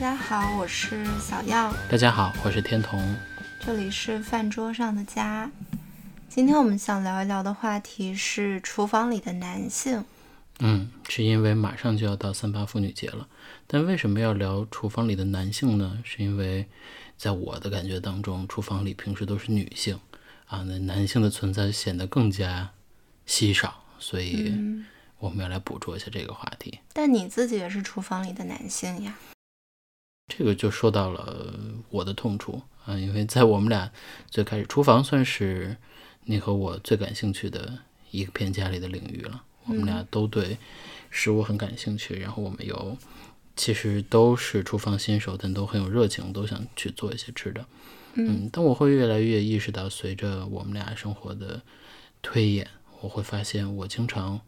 家好，我是小耀。大家好，我是天童。这里是饭桌上的家。今天我们想聊一聊的话题是厨房里的男性。嗯，是因为马上就要到三八妇女节了，但为什么要聊厨房里的男性呢？是因为在我的感觉当中，厨房里平时都是女性啊，那男性的存在显得更加稀少，所以我们要来捕捉一下这个话题。但你自己也是厨房里的男性呀。这个就说到了我的痛处啊，因为在我们俩最开始，厨房算是你和我最感兴趣的一个偏家里的领域了。我们俩都对食物很感兴趣，然后我们有其实都是厨房新手，但都很有热情，都想去做一些吃的。嗯，但我会越来越意识到，随着我们俩生活的推演，我会发现我经常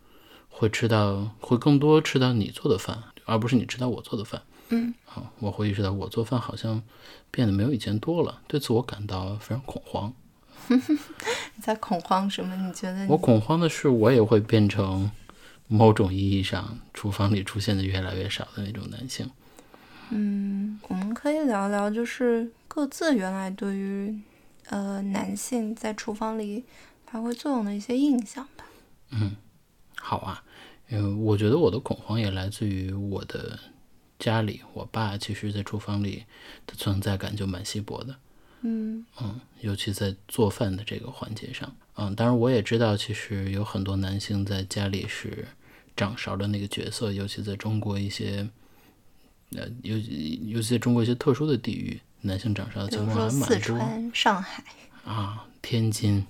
会吃到，会更多吃到你做的饭，而不是你吃到我做的饭。嗯，好，我会意识到我做饭好像变得没有以前多了，对此我感到非常恐慌。你在恐慌什么？你觉得？我恐慌的是，我也会变成某种意义上厨房里出现的越来越少的那种男性。嗯，我们可以聊聊，就是各自原来对于呃男性在厨房里发挥作用的一些印象吧。嗯，好啊，因为我觉得我的恐慌也来自于我的。家里，我爸其实，在厨房里的存在感就蛮稀薄的。嗯嗯，尤其在做饭的这个环节上，嗯，当然我也知道，其实有很多男性在家里是掌勺的那个角色，尤其在中国一些，呃，尤尤其在中国一些特殊的地域，男性掌勺的情况还蛮多。四川、上海啊，天津。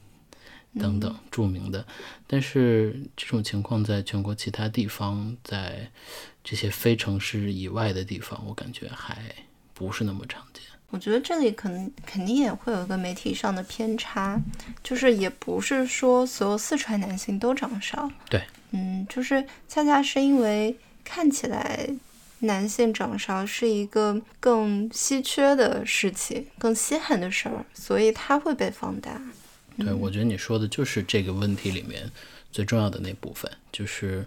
等等，著名的，但是这种情况在全国其他地方，在这些非城市以外的地方，我感觉还不是那么常见。我觉得这里可能肯定也会有一个媒体上的偏差，就是也不是说所有四川男性都长勺。对，嗯，就是恰恰是因为看起来男性长勺是一个更稀缺的事情，更稀罕的事儿，所以它会被放大。对，我觉得你说的就是这个问题里面最重要的那部分，就是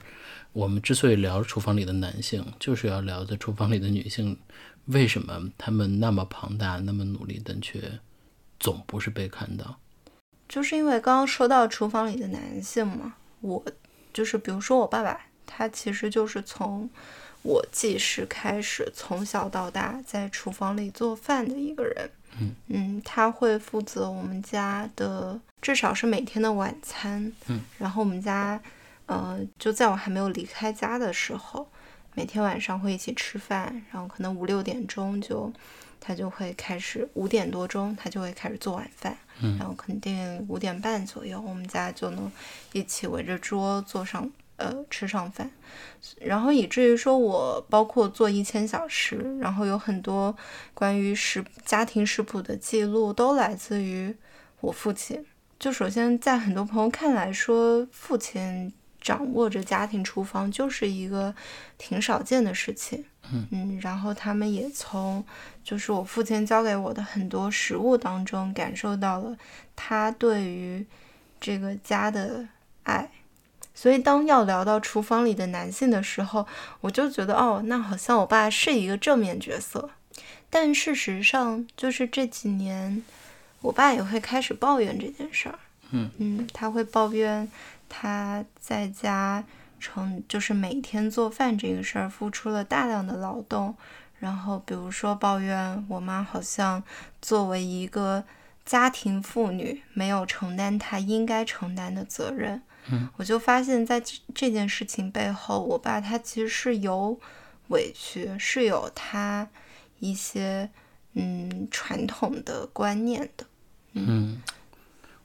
我们之所以聊厨房里的男性，就是要聊在厨房里的女性，为什么他们那么庞大、那么努力，但却总不是被看到？就是因为刚刚说到厨房里的男性嘛，我就是比如说我爸爸，他其实就是从我记事开始，从小到大在厨房里做饭的一个人。嗯他会负责我们家的，至少是每天的晚餐。嗯，然后我们家，呃，就在我还没有离开家的时候，每天晚上会一起吃饭，然后可能五六点钟就，他就会开始，五点多钟他就会开始做晚饭。嗯，然后肯定五点半左右，我们家就能一起围着桌坐上。呃，吃上饭，然后以至于说我包括做一千小时，然后有很多关于食家庭食谱的记录都来自于我父亲。就首先在很多朋友看来说，父亲掌握着家庭厨房就是一个挺少见的事情。嗯嗯，然后他们也从就是我父亲教给我的很多食物当中感受到了他对于这个家的爱。所以，当要聊到厨房里的男性的时候，我就觉得，哦，那好像我爸是一个正面角色。但事实上，就是这几年，我爸也会开始抱怨这件事儿。嗯嗯，他会抱怨他在家成就是每天做饭这个事儿付出了大量的劳动，然后比如说抱怨我妈好像作为一个家庭妇女，没有承担她应该承担的责任。我就发现，在这这件事情背后，我爸他其实是有委屈，是有他一些嗯传统的观念的。嗯，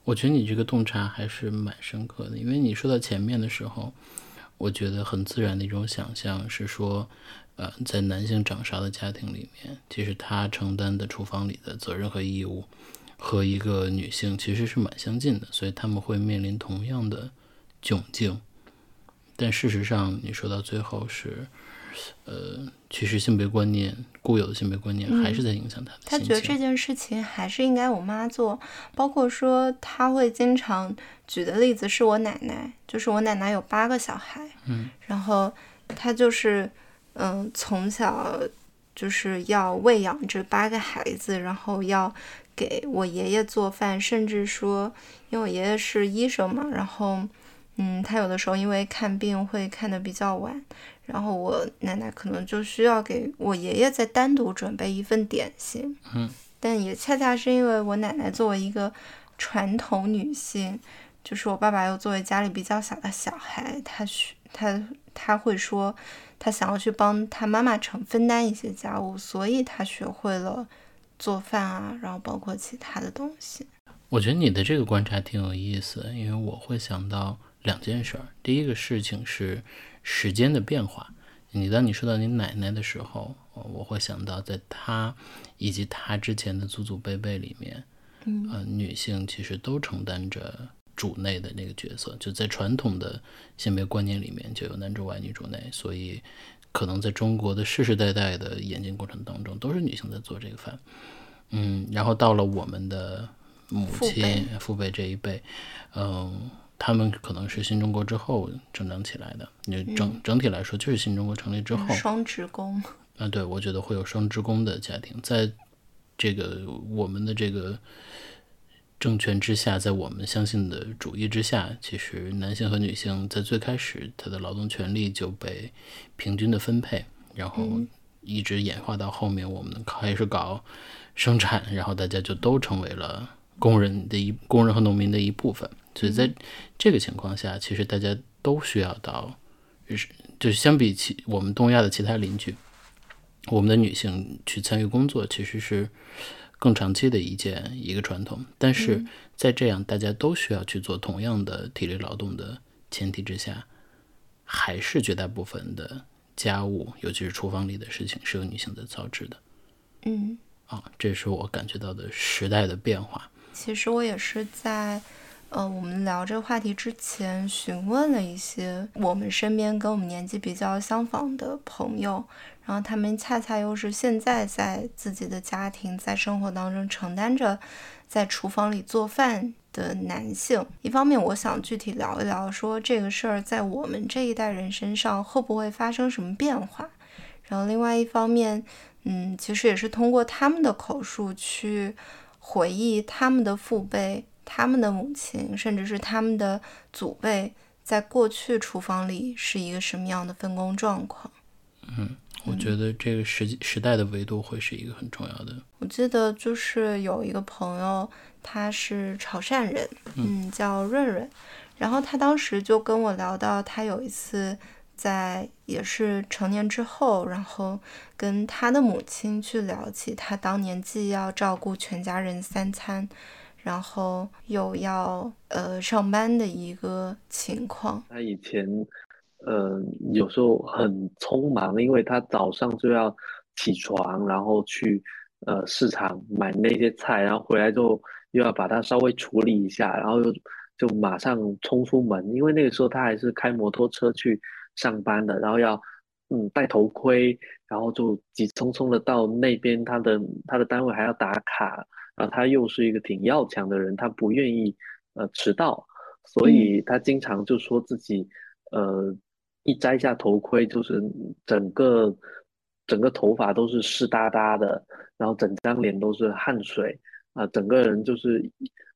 我觉得你这个洞察还是蛮深刻的，因为你说到前面的时候，我觉得很自然的一种想象是说，呃，在男性掌勺的家庭里面，其实他承担的厨房里的责任和义务和一个女性其实是蛮相近的，所以他们会面临同样的。窘境，但事实上，你说到最后是，呃，其实性别观念固有的性别观念还是在影响他的。他觉得这件事情还是应该我妈做，包括说他会经常举的例子是我奶奶，就是我奶奶有八个小孩，嗯，然后他就是，嗯，从小就是要喂养这八个孩子，然后要给我爷爷做饭，甚至说，因为我爷爷是医生嘛，然后，嗯，他有的时候因为看病会看得比较晚，然后我奶奶可能就需要给我爷爷再单独准备一份点心。嗯，但也恰恰是因为我奶奶作为一个传统女性，就是我爸爸又作为家里比较小的小孩，他需他他会说。他想要去帮他妈妈承分担一些家务，所以他学会了做饭啊，然后包括其他的东西。我觉得你的这个观察挺有意思，因为我会想到两件事儿。第一个事情是时间的变化。你当你说到你奶奶的时候，我会想到在她以及她之前的祖祖辈辈里面，嗯，呃，女性其实都承担着。主内的那个角色，就在传统的性别观念里面就有男主外女主内，所以可能在中国的世世代代的演进过程当中，都是女性在做这个饭。嗯，然后到了我们的母亲、父辈这一辈，嗯，他们可能是新中国之后成长起来的。你整整体来说，就是新中国成立之后，双职工。啊，对，我觉得会有双职工的家庭，在这个我们的这个。政权之下，在我们相信的主义之下，其实男性和女性在最开始他的劳动权利就被平均的分配，然后一直演化到后面，我们开始搞生产，然后大家就都成为了工人的一工人和农民的一部分。所以在这个情况下，其实大家都需要到，就是就是相比起我们东亚的其他邻居，我们的女性去参与工作，其实是。更长期的一件一个传统，但是在这样大家都需要去做同样的体力劳动的前提之下，还是绝大部分的家务，尤其是厨房里的事情是由女性在操持的。嗯，啊，这是我感觉到的时代的变化。其实我也是在，呃，我们聊这个话题之前询问了一些我们身边跟我们年纪比较相仿的朋友。然后他们恰恰又是现在在自己的家庭、在生活当中承担着在厨房里做饭的男性。一方面，我想具体聊一聊，说这个事儿在我们这一代人身上会不会发生什么变化。然后另外一方面，嗯，其实也是通过他们的口述去回忆他们的父辈、他们的母亲，甚至是他们的祖辈，在过去厨房里是一个什么样的分工状况。嗯。我觉得这个时时代的维度会是一个很重要的。我记得就是有一个朋友，他是潮汕人，嗯，叫润润，然后他当时就跟我聊到，他有一次在也是成年之后，然后跟他的母亲去聊起他当年既要照顾全家人三餐，然后又要呃上班的一个情况。他以前。呃，有时候很匆忙，因为他早上就要起床，然后去呃市场买那些菜，然后回来之后又要把它稍微处理一下，然后又就马上冲出门，因为那个时候他还是开摩托车去上班的，然后要嗯戴头盔，然后就急匆匆的到那边他的他的单位还要打卡，然后他又是一个挺要强的人，他不愿意呃迟到，所以他经常就说自己呃。一摘下头盔，就是整个整个头发都是湿哒哒的，然后整张脸都是汗水啊，整个人就是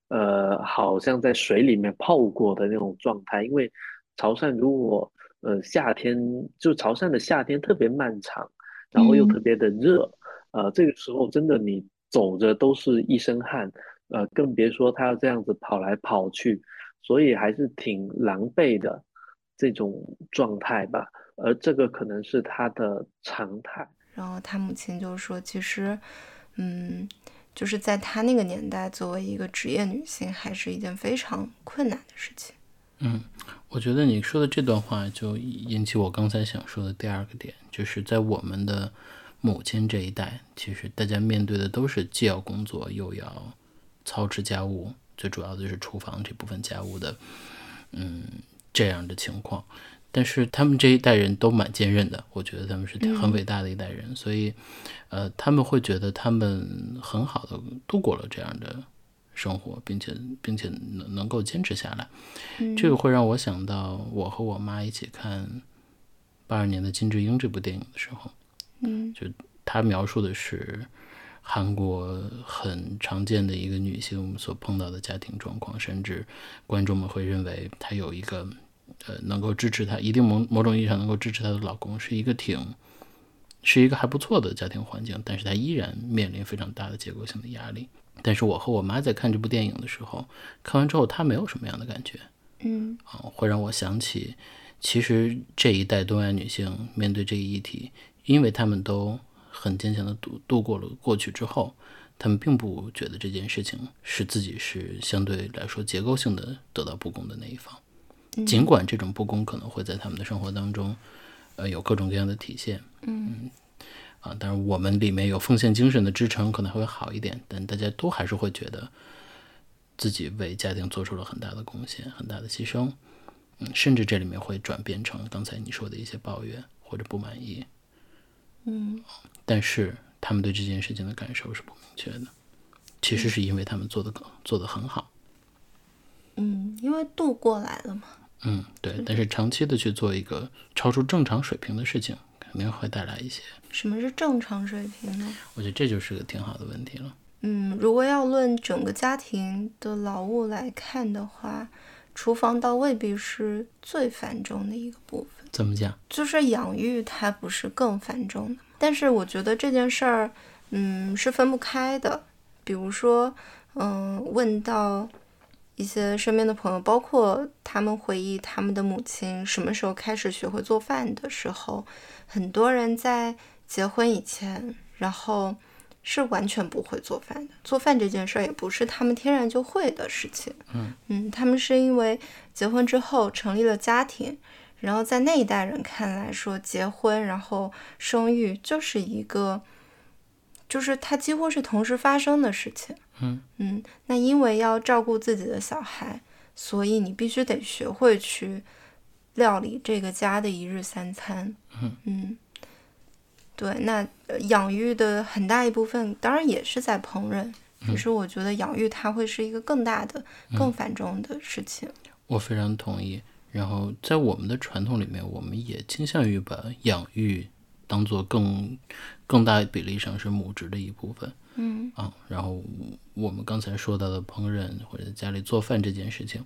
呃，好像在水里面泡过的那种状态。因为潮汕如果呃夏天，就潮汕的夏天特别漫长，然后又特别的热，呃，这个时候真的你走着都是一身汗，呃，更别说他要这样子跑来跑去，所以还是挺狼狈的。这种状态吧，而这个可能是他的常态。然后他母亲就说：“其实，嗯，就是在他那个年代，作为一个职业女性，还是一件非常困难的事情。”嗯，我觉得你说的这段话就引起我刚才想说的第二个点，就是在我们的母亲这一代，其实大家面对的都是既要工作又要操持家务，最主要的就是厨房这部分家务的，嗯。这样的情况，但是他们这一代人都蛮坚韧的，我觉得他们是很伟大的一代人，所以，呃，他们会觉得他们很好的度过了这样的生活，并且并且能能够坚持下来，这个会让我想到我和我妈一起看八二年的金智英这部电影的时候，嗯，就他描述的是韩国很常见的一个女性所碰到的家庭状况，甚至观众们会认为她有一个呃能够支持她一定某某种意义上能够支持她的老公，是一个挺是一个还不错的家庭环境，但是她依然面临非常大的结构性的压力。但是我和我妈在看这部电影的时候，看完之后她没有什么样的感觉，嗯啊，会让我想起，其实这一代东亚女性面对这一议题，因为他们都很坚强的度度过了过去之后，他们并不觉得这件事情是自己是相对来说结构性的得到不公的那一方，尽管这种不公可能会在他们的生活当中，呃，有各种各样的体现，嗯。啊，当然我们里面有奉献精神的支撑，可能会好一点，但大家都还是会觉得自己为家庭做出了很大的贡献、很大的牺牲，嗯，甚至这里面会转变成刚才你说的一些抱怨或者不满意，嗯但是他们对这件事情的感受是不明确的，其实是因为他们做的做的很好，嗯，因为度过来了嘛。嗯，对，但是长期的去做一个超出正常水平的事情，肯定会带来一些，什么是正常水平呢？我觉得这就是个挺好的问题了。嗯，如果要论整个家庭的劳务来看的话，厨房倒未必是最繁重的一个部分。怎么讲？就是养育它不是更繁重的，但是我觉得这件事儿，嗯，是分不开的。比如说，嗯，问到一些身边的朋友，包括他们回忆他们的母亲什么时候开始学会做饭的时候，很多人在结婚以前，然后是完全不会做饭的。做饭这件事儿也不是他们天然就会的事情。嗯他们是因为结婚之后成立了家庭，然后在那一代人看来说，结婚然后生育就是一个，就是它几乎是同时发生的事情。嗯嗯，那因为要照顾自己的小孩，所以你必须得学会去料理这个家的一日三餐。嗯对，那呃养育的很大一部分当然也是在烹饪，只是我觉得养育它会是一个更大的、更繁重的事情。我非常同意。然后在我们的传统里面，我们也倾向于把养育当做更更大比例上是母职的一部分嗯啊。然后我们刚才说到的烹饪或者家里做饭这件事情，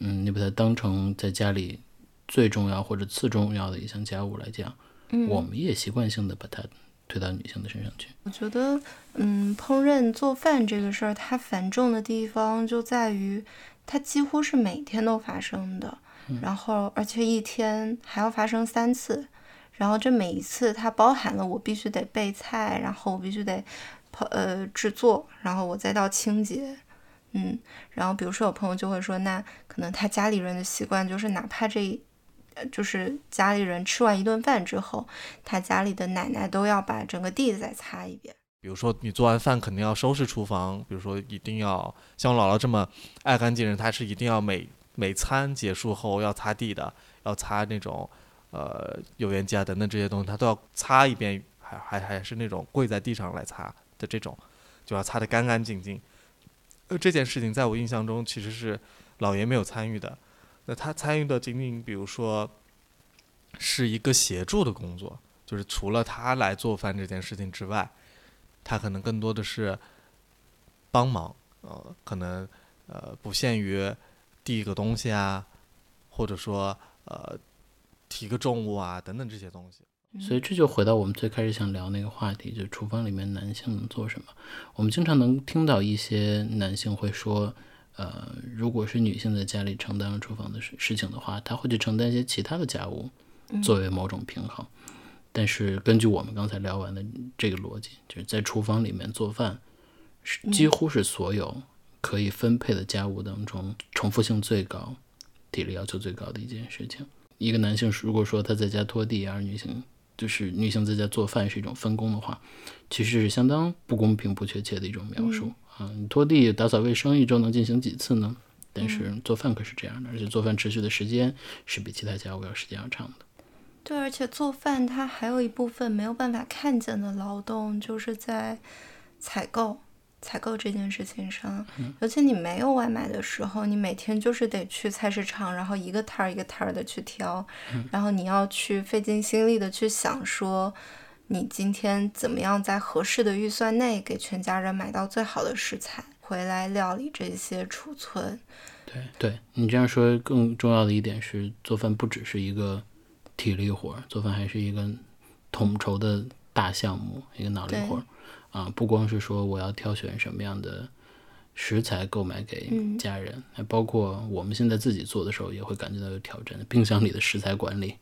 嗯，你把它当成在家里最重要或者次重要的一项家务来讲，嗯，我们也习惯性的把它推到女性的身上去。我觉得，嗯，烹饪做饭这个事儿，它繁重的地方就在于，它几乎是每天都发生的，然后而且一天还要发生三次，然后这每一次它包含了我必须得备菜，然后我必须得烹呃制作，然后我再到清洁，嗯，然后比如说有朋友就会说，那可能他家里人的习惯就是哪怕这就是家里人吃完一顿饭之后，他家里的奶奶都要把整个地再擦一遍。比如说你做完饭肯定要收拾厨房，比如说一定要像我姥姥这么爱干净人，她是一定要每每餐结束后要擦地的，要擦那种呃油烟机啊等等这些东西，她都要擦一遍，还还还是那种跪在地上来擦的这种，就要擦得干干净净。呃，这件事情在我印象中其实是老爷没有参与的，那他参与的仅仅比如说是一个协助的工作，就是除了他来做饭这件事情之外。他可能更多的是帮忙，呃，可能呃不限于递一个东西啊，或者说呃提个重物啊等等这些东西。所以这就回到我们最开始想聊那个话题，就是厨房里面男性能做什么。我们经常能听到一些男性会说，呃，如果是女性在家里承担了厨房的事事情的话，她会去承担一些其他的家务，作为某种平衡。但是根据我们刚才聊完的这个逻辑，就是在厨房里面做饭，是几乎是所有可以分配的家务当中重复性最高、体力要求最高的一件事情。一个男性如果说他在家拖地，而女性就是女性在家做饭是一种分工的话，其实是相当不公平、不确切的一种描述、啊！你拖地、打扫卫生一周能进行几次呢？但是做饭可是这样的，而且做饭持续的时间是比其他家务要时间要长的。对，而且做饭它还有一部分没有办法看见的劳动，就是在采购、采购这件事情上。尤其你没有外卖的时候，你每天就是得去菜市场，然后一个摊儿一个摊儿的去挑，然后你要去费尽心力的去想说，你今天怎么样在合适的预算内给全家人买到最好的食材回来料理这些储存。对对，你这样说更重要的一点是，做饭不只是一个体力活，做饭还是一个统筹的大项目，一个脑力活儿啊！不光是说我要挑选什么样的食材购买给家人，还包括我们现在自己做的时候也会感觉到有挑战。冰箱里的食材管理，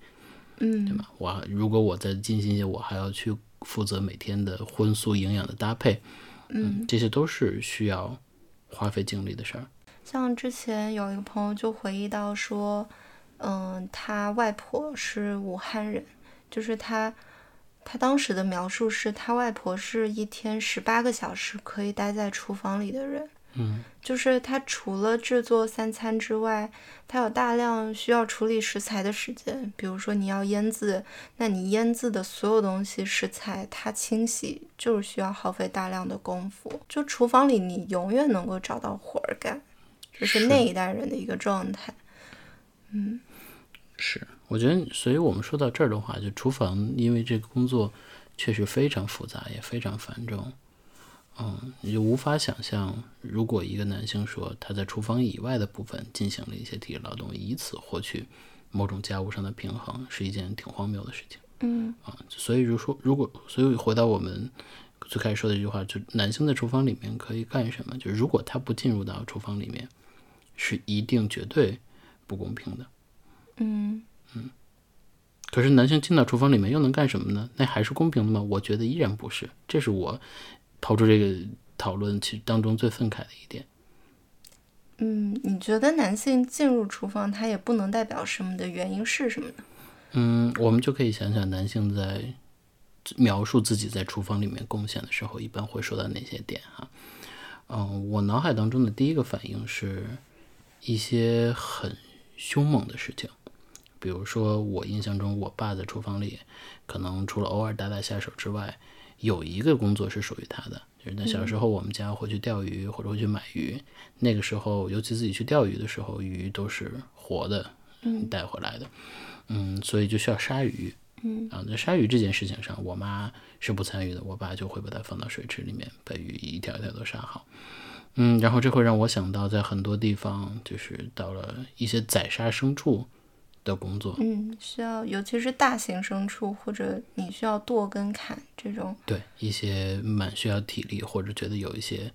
嗯，对吧？我如果我再进行一些，我还要去负责每天的荤素营养的搭配，嗯，这些都是需要花费精力的事儿。像之前有一个朋友就回忆到说，嗯，他外婆是武汉人，就是他，他当时的描述是他外婆是一天十八个小时可以待在厨房里的人，嗯，就是它除了制作三餐之外，它有大量需要处理食材的时间，比如说你要腌制，那你腌制的所有东西食材，它清洗就是需要耗费大量的功夫，就厨房里你永远能够找到活儿干。这是。那一代人的一个状态，嗯，是，我觉得，所以我们说到这儿的话，就厨房，因为这个工作确实非常复杂，也非常繁重，嗯，你就无法想象，如果一个男性说他在厨房以外的部分进行了一些体力劳动，以此获取某种家务上的平衡，是一件挺荒谬的事情，嗯，啊，所以如说，如果，所以回到我们。最开始说的一句话，就男性在厨房里面可以干什么？就是如果他不进入到厨房里面，是一定绝对不公平的。嗯嗯。可是男性进到厨房里面又能干什么呢？那还是公平的吗？我觉得依然不是。这是我抛出这个讨论其实当中最愤慨的一点。嗯，你觉得男性进入厨房，他也不能代表什么的原因是什么呢？嗯，我们就可以想想男性在。描述自己在厨房里面贡献的时候，一般会说到哪些点哈？嗯，我脑海当中的第一个反应是一些很凶猛的事情，比如说我印象中，我爸在厨房里可能除了偶尔打打下手之外，有一个工作是属于他的，就是在小时候我们家会去钓鱼或者会去买鱼，那个时候尤其自己去钓鱼的时候，鱼都是活的嗯带回来的，嗯，所以就需要杀鱼。嗯啊，在杀鱼这件事情上，我妈是不参与的，我爸就会把它放到水池里面，把鱼一条一条都杀好。嗯，然后这会让我想到，在很多地方，就是到了一些宰杀牲畜的工作，嗯，需要，尤其是大型牲畜，或者你需要剁跟砍这种，对一些蛮需要体力或者觉得有一些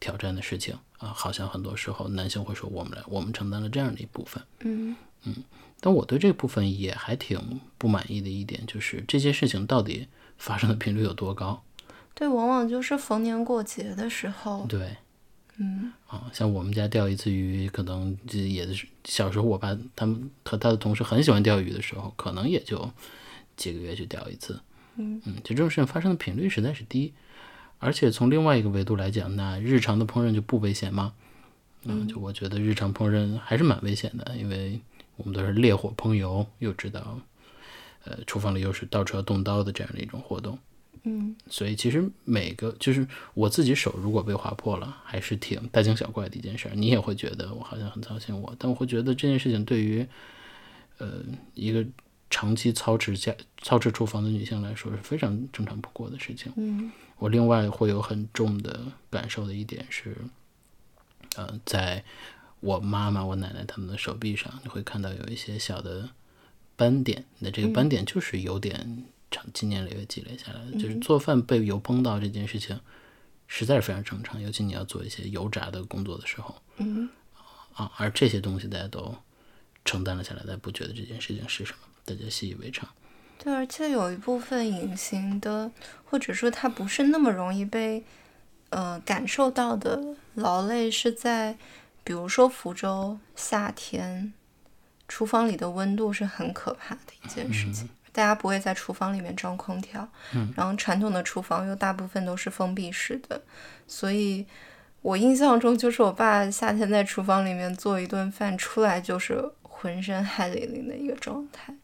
挑战的事情啊，好像很多时候男性会说我们来，我们承担了这样的一部分，嗯嗯。但我对这部分也还挺不满意的一点，就是这些事情到底发生的频率有多高？对，往往就是逢年过节的时候。对，嗯，啊，像我们家钓一次鱼，可能这也是小时候我爸他们和他的同事很喜欢钓鱼的时候，可能也就几个月去钓一次。嗯嗯，就这种事情发生的频率实在是低，而且从另外一个维度来讲，那日常的烹饪就不危险吗？嗯，就我觉得日常烹饪还是蛮危险的，因为。我们都是烈火烹油，又知道，呃，厨房里又是到处要动刀的这样的一种活动，嗯，所以其实每个就是我自己手如果被划破了，还是挺大惊小怪的一件事儿。你也会觉得我好像很操心我，但我会觉得这件事情对于，呃，一个长期操持家操持厨房的女性来说是非常正常不过的事情。嗯，我另外会有很重的感受的一点是，呃，在。我妈妈、我奶奶他们的手臂上，你会看到有一些小的斑点。那这个斑点就是有点长，经年累月积累下来的。就是做饭被油崩到这件事情，实在是非常正常。尤其你要做一些油炸的工作的时候，嗯，啊，而这些东西大家都承担了下来，大家不觉得这件事情是什么，大家习以为常。对，而且有一部分隐形的，或者说它不是那么容易被呃感受到的劳累，是在。比如说福州夏天，厨房里的温度是很可怕的一件事情。大家不会在厨房里面装空调，然后传统的厨房又大部分都是封闭式的，所以我印象中就是我爸夏天在厨房里面做一顿饭出来就是浑身汗淋淋的一个状态。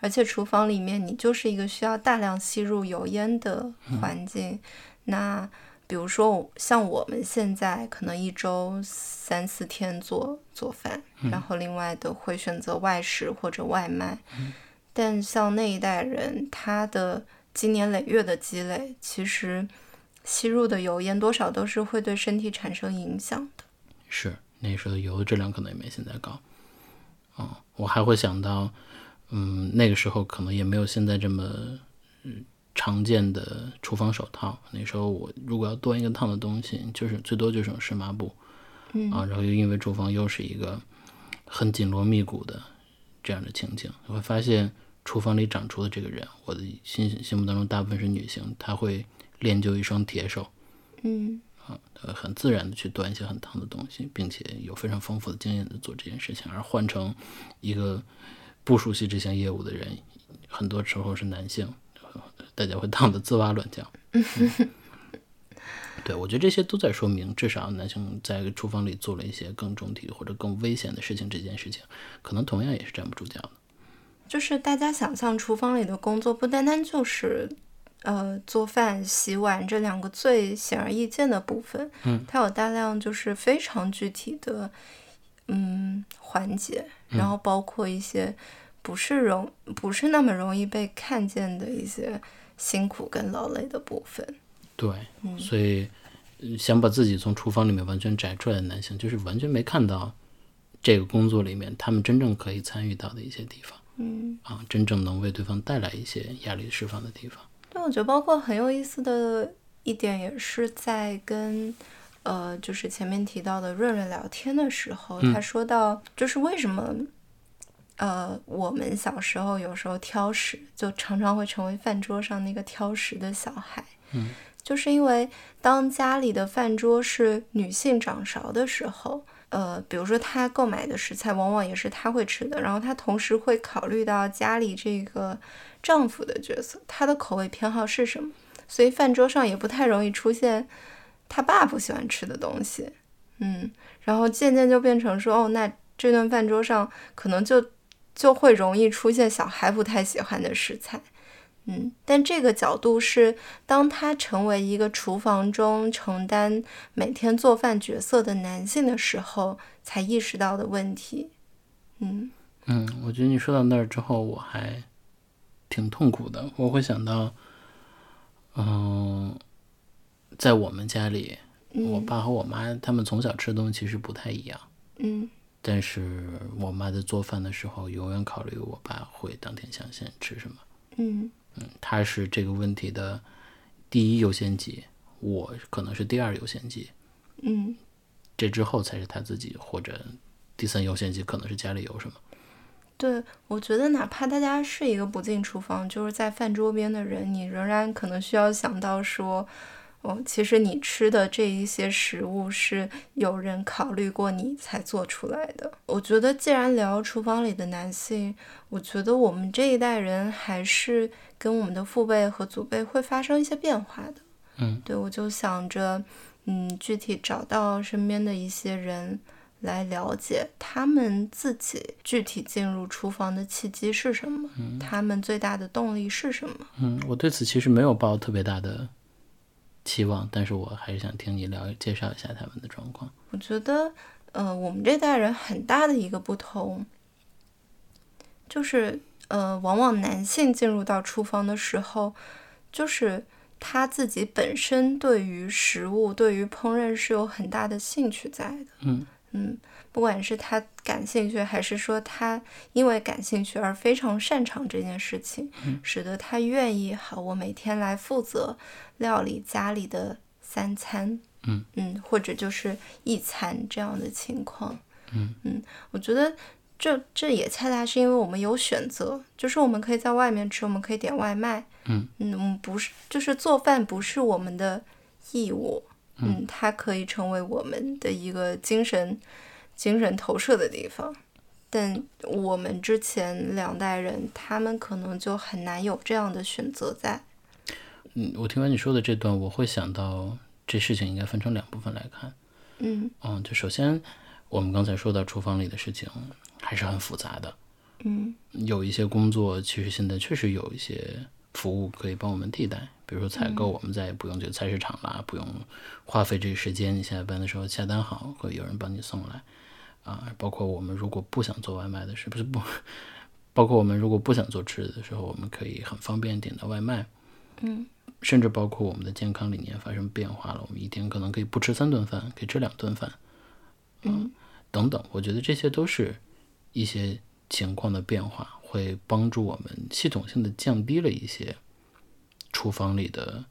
而且厨房里面你就是一个需要大量吸入油烟的环境，那。比如说，像我们现在可能一周三四天做做饭，然后另外的会选择外食或者外卖。但像那一代人，他的经年累月的积累，其实吸入的油烟多少都是会对身体产生影响的。是那时候油的质量可能也没现在高。嗯，我还会想到，嗯，那个时候可能也没有现在这么嗯常见的厨房手套。那时候我如果要端一个烫的东西，就是最多就是用湿抹布。嗯啊，然后又因为厨房又是一个很紧锣密鼓的这样的情景，你会发现厨房里长出的这个人，我的心心目当中大部分是女性，她会练就一双铁手，嗯啊，很自然的去端一些很烫的东西，并且有非常丰富的经验的做这件事情，而换成一个不熟悉这项业务的人，很多时候是男性，呃 大家会烫得吱哇乱叫。嗯 对，我觉得这些都在说明，至少男性在厨房里做了一些更重体或者更危险的事情，这件事情可能同样也是站不住脚的。就是大家想象厨房里的工作，不单单就是呃做饭、洗碗这两个最显而易见的部分，嗯，它有大量就是非常具体的嗯环节，然后包括一些不是容不是那么容易被看见的一些辛苦跟劳累的部分。对，所以呃想把自己从厨房里面完全摘出来的男性，就是完全没看到这个工作里面他们真正可以参与到的一些地方嗯，啊，真正能为对方带来一些压力释放的地方。对，我觉得包括很有意思的一点，也是在跟呃，就是前面提到的润润聊天的时候，他说到，就是为什么呃，我们小时候有时候挑食，就常常会成为饭桌上那个挑食的小孩。嗯，就是因为当家里的饭桌是女性掌勺的时候。呃，比如说她购买的食材往往也是她会吃的，然后她同时会考虑到家里这个丈夫的角色，他的口味偏好是什么，所以饭桌上也不太容易出现他爸不喜欢吃的东西。嗯，然后渐渐就变成说，哦，那这顿饭桌上可能就就会容易出现小孩不太喜欢的食材。嗯，但这个角度是当他成为一个厨房中承担每天做饭角色的男性的时候，才意识到的问题。嗯嗯，我觉得你说到那儿之后，我还挺痛苦的。我会想到，嗯、在我们家里，我爸和我妈他们从小吃的东西其实不太一样。嗯但是我妈在做饭的时候，永远考虑我爸会当天想先吃什么。嗯他是这个问题的第一优先级，我可能是第二优先级，嗯这之后才是他自己，或者第三优先级可能是家里有什么。对，我觉得哪怕大家是一个不进厨房，就是在饭桌边的人，你仍然可能需要想到说，哦，其实你吃的这一些食物是有人考虑过你才做出来的。我觉得，既然聊厨房里的男性，我觉得我们这一代人还是跟我们的父辈和祖辈会发生一些变化的。嗯，对，我就想着，嗯，具体找到身边的一些人。来了解他们自己具体进入厨房的契机是什么，他们最大的动力是什么。嗯，我对此其实没有抱特别大的期望，但是我还是想听你聊介绍一下他们的状况。我觉得，呃，我们这代人很大的一个不同，就是，呃，往往男性进入到厨房的时候，就是他自己本身对于食物、对于烹饪是有很大的兴趣在的。嗯嗯，不管是他感兴趣，还是说他因为感兴趣而非常擅长这件事情，使得他愿意好，我每天来负责料理家里的三餐，嗯。嗯，或者就是一餐这样的情况，嗯。嗯，我觉得这这也恰恰是因为我们有选择，就是我们可以在外面吃，我们可以点外卖，嗯。嗯，不是就是做饭不是我们的义务。嗯，它可以成为我们的一个精神精神投射的地方，但我们之前两代人，他们可能就很难有这样的选择在。嗯，我听完你说的这段，我会想到这事情应该分成两部分来看。嗯嗯，就首先我们刚才说到厨房里的事情还是很复杂的，嗯有一些工作其实现在确实有一些服务可以帮我们替代，比如说采购，我们再也不用去菜市场啦，不用花费这个时间，你下班的时候下单好，会有人帮你送来。啊，包括我们如果不想做外卖的时候，不是不，包括我们如果不想做吃的的时候，我们可以很方便点到外卖。嗯甚至包括我们的健康理念发生变化了，我们一天可能可以不吃三顿饭，可以吃两顿饭，嗯等等。我觉得这些都是一些情况的变化，会帮助我们系统性的降低了一些厨房里的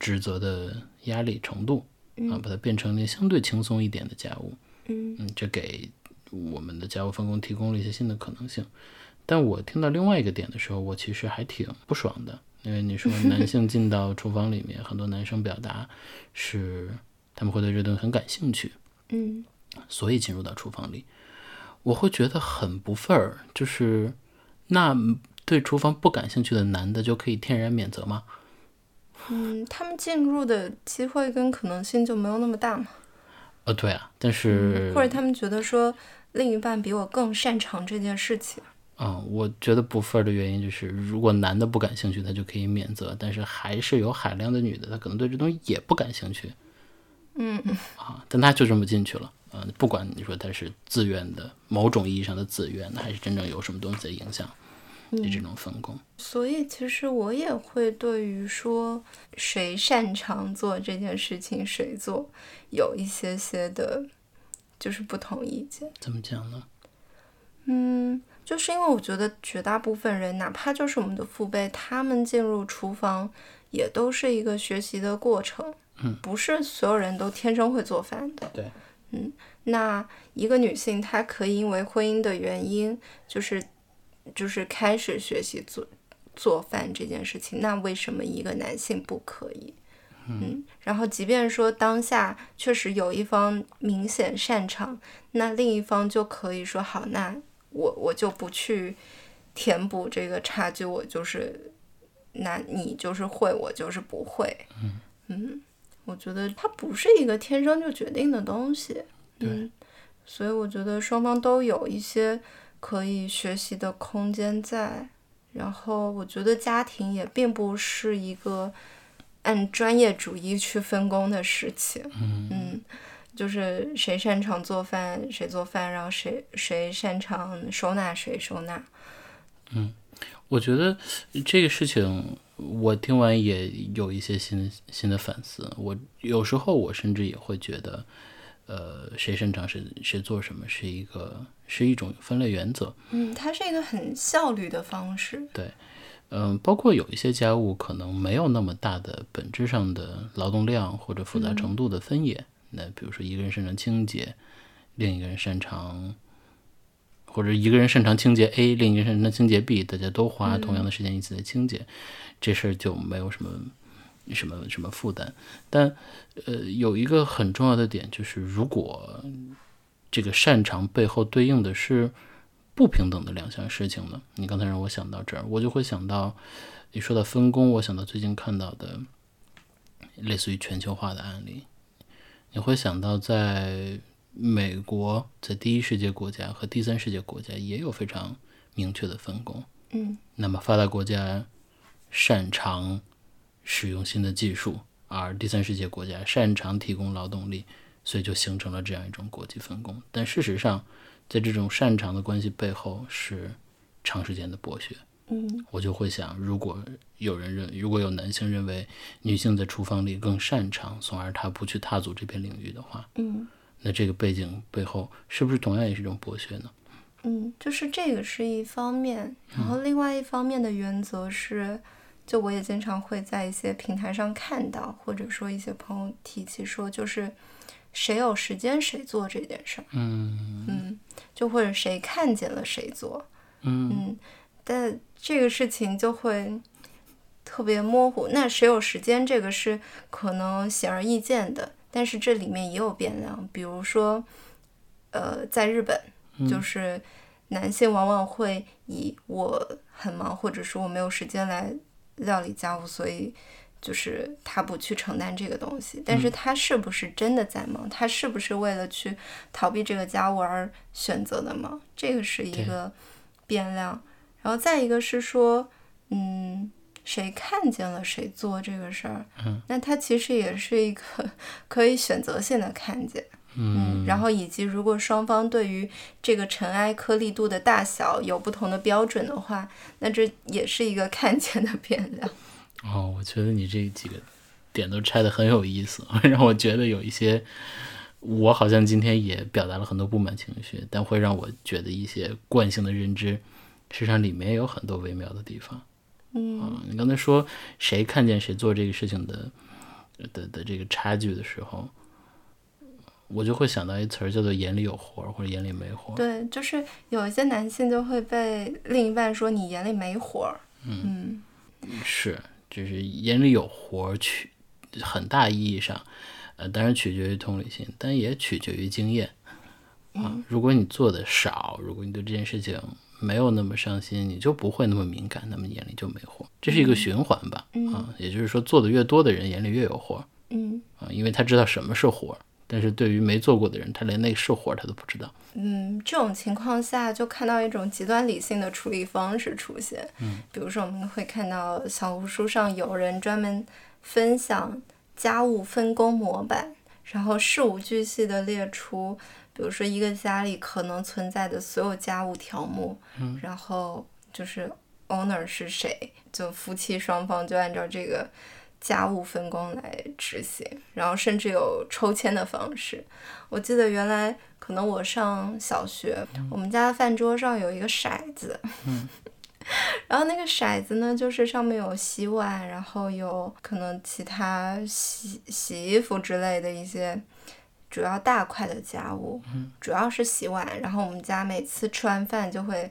职责的压力程度啊，把它变成了相对轻松一点的家务。嗯嗯，这给我们的家务分工提供了一些新的可能性。但我听到另外一个点的时候，我其实还挺不爽的，因为你说男性进到 厨房里面，很多男生表达是他们会对这东西很感兴趣，嗯所以进入到厨房里，我会觉得很不忿儿，就是那对厨房不感兴趣的男的就可以天然免责吗？嗯，他们进入的机会跟可能性就没有那么大嘛，呃，对啊，但是、或者他们觉得说另一半比我更擅长这件事情。嗯，我觉得不分儿的原因就是，如果男的不感兴趣，他就可以免责，但是还是有海量的女的，她可能对这东西也不感兴趣嗯啊，但他就这么进去了。嗯、不管你说他是自愿的，某种意义上的自愿的，还是真正有什么东西的影响你这种分工。所以其实我也会对于说谁擅长做这件事情谁做有一些些的，就是不同意见。怎么讲呢？嗯，就是因为我觉得绝大部分人，哪怕就是我们的父辈，他们进入厨房也都是一个学习的过程。嗯，不是所有人都天生会做饭的。对，嗯，那一个女性她可以因为婚姻的原因，就是就是开始学习做做饭这件事情，那为什么一个男性不可以？嗯，然后即便说当下确实有一方明显擅长，那另一方就可以说好，那我我就不去填补这个差距，我就是，那你就是会，我就是不会。嗯我觉得它不是一个天生就决定的东西。嗯，所以我觉得双方都有一些可以学习的空间在。然后我觉得家庭也并不是一个按专业主义去分工的事情。嗯就是谁擅长做饭谁做饭，然后谁谁擅长收纳谁收纳。嗯我觉得这个事情，我听完也有一些新新的反思。我有时候我甚至也会觉得，呃，谁擅长谁谁做什么是一个是一种分类原则。嗯，它是一个很效率的方式。对嗯，包括有一些家务可能没有那么大的本质上的劳动量或者复杂程度的分野。那比如说一个人擅长清洁，另一个人擅长，或者一个人擅长清洁 A，另一个人擅长清洁 B，大家都花同样的时间一起来清洁，这事儿就没有什么什么什么负担。但呃，有一个很重要的点就是，如果这个擅长背后对应的是不平等的两项事情呢？你刚才让我想到这儿，我就会想到，你说到分工，我想到最近看到的类似于全球化的案例，你会想到在美国，在第一世界国家和第三世界国家也有非常明确的分工。嗯那么发达国家擅长使用新的技术，而第三世界国家擅长提供劳动力，所以就形成了这样一种国际分工。但事实上，在这种擅长的关系背后是长时间的剥削。嗯我就会想，如果有人认，如果有男性认为女性在厨房里更擅长，从而他不去踏足这片领域的话，嗯那这个背景背后是不是同样也是一种剥削呢？嗯，就是这个是一方面，然后另外一方面的原则是，就我也经常会在一些平台上看到，或者说一些朋友提起说，就是谁有时间谁做这件事儿。嗯嗯，就或者谁看见了谁做。嗯嗯，但这个事情就会特别模糊。那谁有时间，这个是可能显而易见的，但是这里面也有变量。比如说，呃，在日本，就是男性往往会以我很忙，或者说我没有时间来料理家务，所以。就是他不去承担这个东西，但是他是不是真的在忙？他是不是为了去逃避这个家务而选择的忙？这个是一个变量。然后再一个是说，嗯，谁看见了谁做这个事儿，嗯，那他其实也是一个 可以选择性的看见，嗯，然后以及如果双方对于这个尘埃颗粒度的大小有不同的标准的话，那这也是一个看见的变量。哦，我觉得你这几个点都拆的很有意思，让我觉得有一些，我好像今天也表达了很多不满情绪，但会让我觉得一些惯性的认知，实际上里面有很多微妙的地方。嗯你刚才说谁看见谁做这个事情的的的这个差距的时候，我就会想到一词儿叫做“眼里有活儿”或者“眼里没活儿”。对，就是有一些男性就会被另一半说你眼里没活儿。嗯是，就是眼里有活儿，取很大意义上，呃，当然取决于同理心，但也取决于经验啊。如果你做的少，如果你对这件事情没有那么上心，你就不会那么敏感，那么眼里就没活儿，这是一个循环吧？啊，也就是说，做的越多的人眼里越有活儿嗯啊，因为他知道什么是活儿。但是对于没做过的人，他连那是活儿他都不知道。嗯，这种情况下就看到一种极端理性的处理方式出现。嗯，比如说我们会看到小红书上有人专门分享家务分工模板，然后事无巨细的列出，比如说一个家里可能存在的所有家务条目，嗯、然后就是 owner 是谁，就夫妻双方就按照这个。家务分工来执行，然后甚至有抽签的方式。我记得原来可能我上小学，我们家的饭桌上有一个骰子，嗯，然后那个骰子呢，就是上面有洗碗，然后有可能其他洗洗衣服之类的一些主要大块的家务，嗯，主要是洗碗。然后我们家每次吃完饭就会。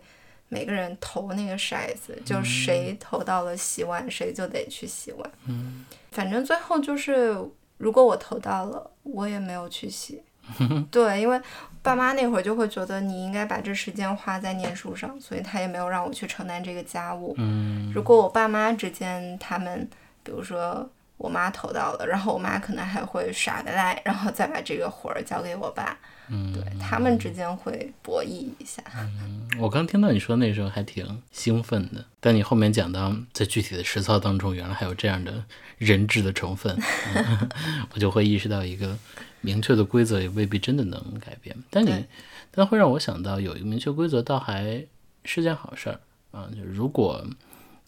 每个人投那个骰子，就谁投到了洗碗，谁就得去洗碗。嗯，反正最后就是，如果我投到了，我也没有去洗。对，因为爸妈那会儿就会觉得你应该把这时间花在念书上，所以他也没有让我去承担这个家务。嗯，如果我爸妈之间他们，比如说我妈投到了，然后我妈可能还会耍得赖，然后再把这个活儿交给我爸。嗯，对他们之间会博弈一下。嗯，我刚听到你说那时候还挺兴奋的，但你后面讲到在具体的实操当中，原来还有这样的人质的成分，嗯、我就会意识到一个明确的规则也未必真的能改变。但你，但会让我想到有一个明确规则，倒还是件好事儿啊。就如果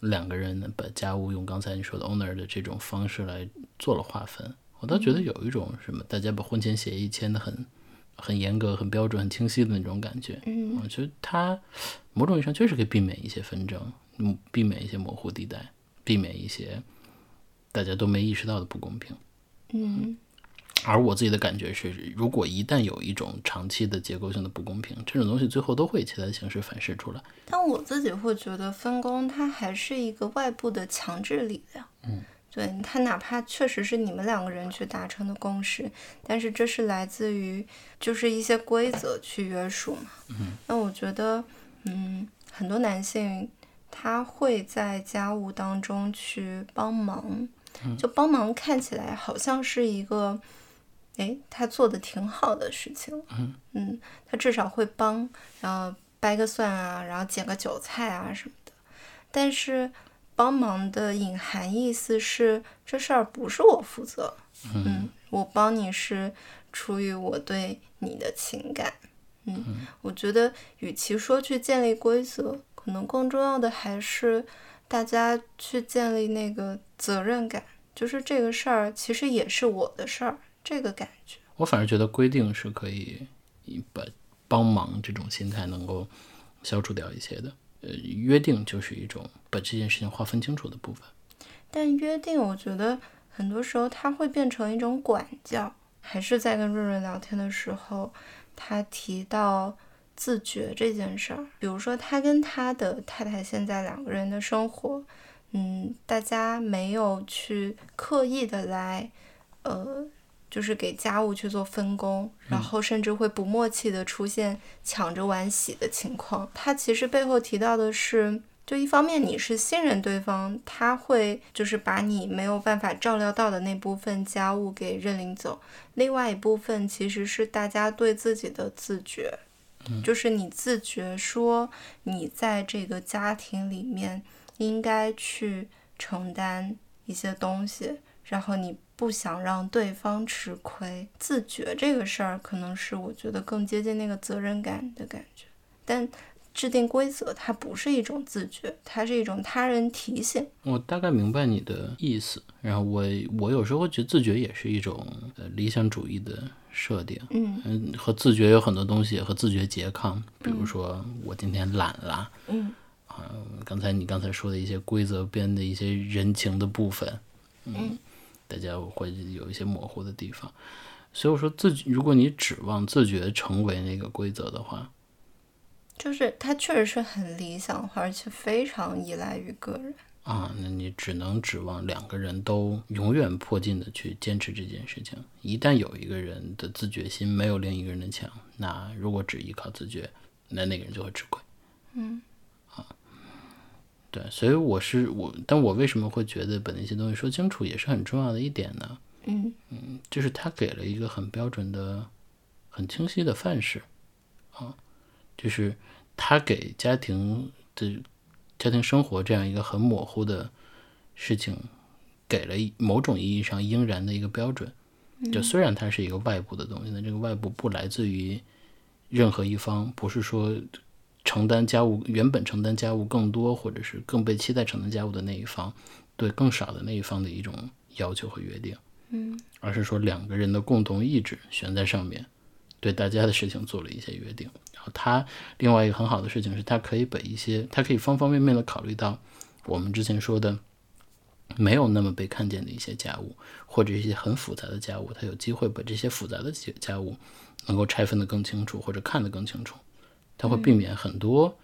两个人把家务用刚才你说的 owner 的这种方式来做了划分，我倒觉得有一种什么，大家把婚前协议签的很。很严格、很标准、很清晰的那种感觉，嗯，我觉得它某种意义上确实可以避免一些纷争，嗯，避免一些模糊地带，避免一些大家都没意识到的不公平，嗯。而我自己的感觉是，如果一旦有一种长期的结构性的不公平，这种东西最后都会以其他的形式反噬出来。但我自己会觉得分工它还是一个外部的强制力量，嗯。对他，哪怕确实是你们两个人去达成的共识，但是这是来自于就是一些规则去约束嘛。嗯，那我觉得，嗯，很多男性他会在家务当中去帮忙，就帮忙看起来好像是一个，哎，他做的挺好的事情。嗯嗯，他至少会帮，然后掰个蒜啊，然后剪个韭菜啊什么的，但是。帮忙的隐含意思是，这事儿不是我负责，嗯，我帮你是出于我对你的情感，嗯，我觉得与其说去建立规则，可能更重要的还是大家去建立那个责任感，就是这个事儿其实也是我的事儿，这个感觉。我反而觉得规定是可以把帮忙这种心态能够消除掉一些的。呃，约定就是一种把这件事情划分清楚的部分。但约定，我觉得很多时候它会变成一种管教。还是在跟润润聊天的时候，他提到自觉这件事儿。比如说，他跟他的太太现在两个人的生活，嗯，大家没有去刻意的来，呃。就是给家务去做分工，然后甚至会不默契的出现抢着碗洗的情况。他其实背后提到的是，就一方面你是信任对方，他会就是把你没有办法照料到的那部分家务给认领走；另外一部分其实是大家对自己的自觉，就是你自觉说你在这个家庭里面应该去承担一些东西，然后你。不想让对方吃亏，自觉这个事儿可能是我觉得更接近那个责任感的感觉。但制定规则，它不是一种自觉，它是一种他人提醒。我大概明白你的意思，然后我我有时候会觉得自觉也是一种呃理想主义的设定，嗯嗯，和自觉有很多东西和自觉拮抗，比如说我今天懒了，嗯啊刚才你刚才说的一些规则边的一些人情的部分，嗯，大家会有一些模糊的地方，所以我说自觉，如果你指望自觉成为那个规则的话，就是它确实是很理想化，而且非常依赖于个人。啊，那你只能指望两个人都永远迫近的去坚持这件事情。一旦有一个人的自觉心没有另一个人的强，那如果只依靠自觉，那那个人就会吃亏。嗯啊，对，所以我是我，但我为什么会觉得把那些东西说清楚也是很重要的一点呢？嗯就是他给了一个很标准的、很清晰的范式啊，就是他给家庭的家庭生活这样一个很模糊的事情，给了某种意义上应然的一个标准。就虽然它是一个外部的东西，那这个外部不来自于任何一方，不是说承担家务原本承担家务更多，或者是更被期待承担家务的那一方，对更少的那一方的一种要求和约定。嗯而是说两个人的共同意志悬在上面，对大家的事情做了一些约定。然后他另外一个很好的事情是，他可以把一些，他可以方方面面的考虑到我们之前说的没有那么被看见的一些家务，或者一些很复杂的家务，他有机会把这些复杂的家家务能够拆分得更清楚，或者看得更清楚。他会避免很多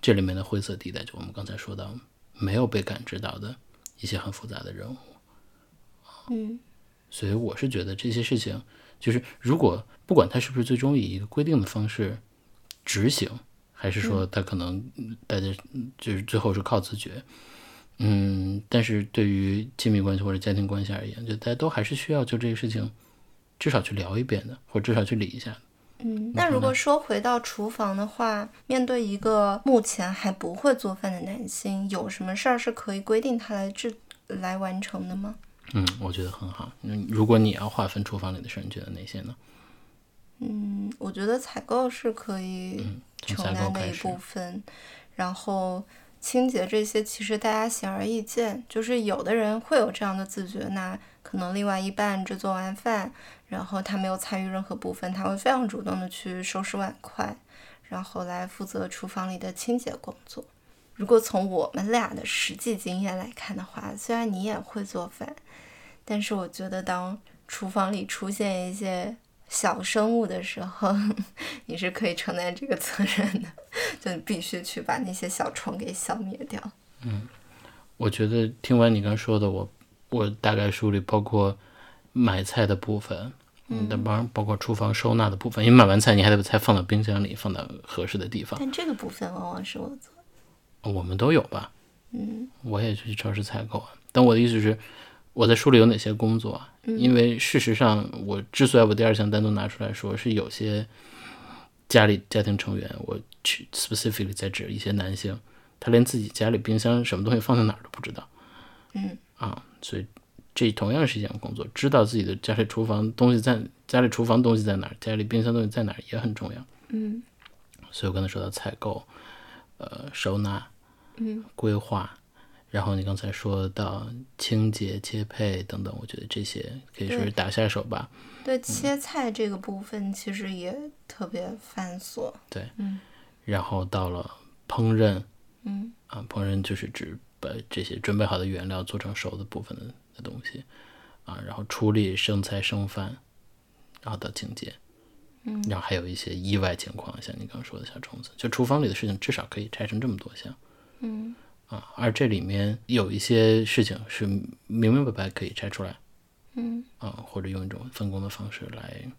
这里面的灰色地带，就我们刚才说到没有被感知到的一些很复杂的任务。嗯所以我是觉得这些事情，就是如果不管它是不是最终以一个规定的方式执行，还是说它可能嗯大家嗯就是最后是靠自觉，嗯，但是对于亲密关系或者家庭关系而言，就大家都还是需要就这个事情至少去聊一遍的，或者至少去理一下的。嗯。那如果说回到厨房的话，面对一个目前还不会做饭的男性，有什么事儿是可以规定他来制来完成的吗？嗯，我觉得很好。嗯，如果你要划分厨房里的事儿，你觉得哪些呢？嗯，我觉得采购是可以承担的一部分，然后清洁这些其实大家显而易见，就是有的人会有这样的自觉，那可能另外一半只做完饭，然后他没有参与任何部分，他会非常主动的去收拾碗筷，然后来负责厨房里的清洁工作。如果从我们俩的实际经验来看的话，虽然你也会做饭，但是我觉得当厨房里出现一些小生物的时候，你是可以承担这个责任的，就必须去把那些小虫给消灭掉。嗯我觉得听完你刚说的，我我大概梳理包括买菜的部分，嗯，但包包括厨房收纳的部分，因为买完菜你还得把菜放到冰箱里，放到合适的地方。但这个部分往往是我做。我们都有吧？嗯我也去超市采购啊。但我的意思是，我在梳理有哪些工作啊？因为事实上，我之所以把第二项单独拿出来说，是有些家里家庭成员，我去 specifically 在指一些男性，他连自己家里冰箱什么东西放在哪儿都不知道。嗯啊，所以这同样是一项工作，知道自己的家里厨房东西在家里厨房东西在哪儿，家里冰箱东西在哪儿也很重要。嗯所以我刚才说到采购，呃，收纳，嗯规划，然后你刚才说到清洁、切配等等，我觉得这些可以说是打下手吧。对，切菜这个部分其实也特别繁琐。对，嗯然后到了烹饪嗯啊，烹饪就是指把这些准备好的原料做成熟的部分的的东西啊，然后处理剩菜剩饭，然后到清洁。嗯然后还有一些意外情况，像你刚刚说的小虫子，就厨房里的事情至少可以拆成这么多项。嗯啊，而这里面有一些事情是明明白白可以拆出来嗯啊，或者用一种分工的方式来